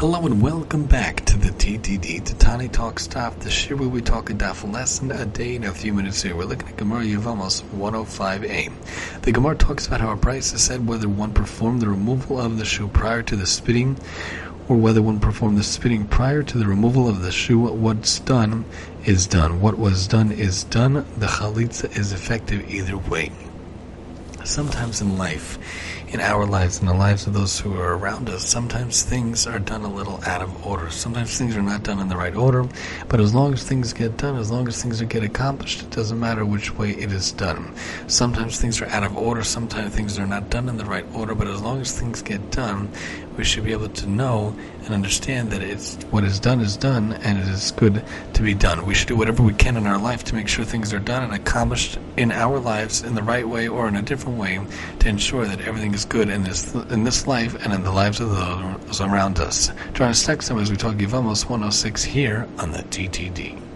Hello and welcome back to the TTD, the Tani Talk Stop, the shiur where we talk a daf lesson a day in a few minutes here. We're looking at Gemara Yevamos 105a. The Gemara talks about how a braisa said whether one performed the removal of the shoe prior to the spitting or whether one performed the spitting prior to the removal of the shoe. What's done is done. What was done is done. The chalitza is effective either way. Sometimes in life, in our lives in the lives of those who are around us, sometimes things are done a little out of order. Sometimes things are not done in the right order, but as long as things get done, as long as things get accomplished, it doesn't matter which way it is done. Sometimes things are out of order, sometimes things are not done in the right order, but as long as things get done, we should be able to know and understand that it's what is done is done and it is good to be done. We should do whatever we can in our life to make sure things are done and accomplished in our lives in the right way or in a different way to ensure that everything is good in this in this life and in the lives of those around us. Join us next time as we talk Yevamos 106 here on the TTD.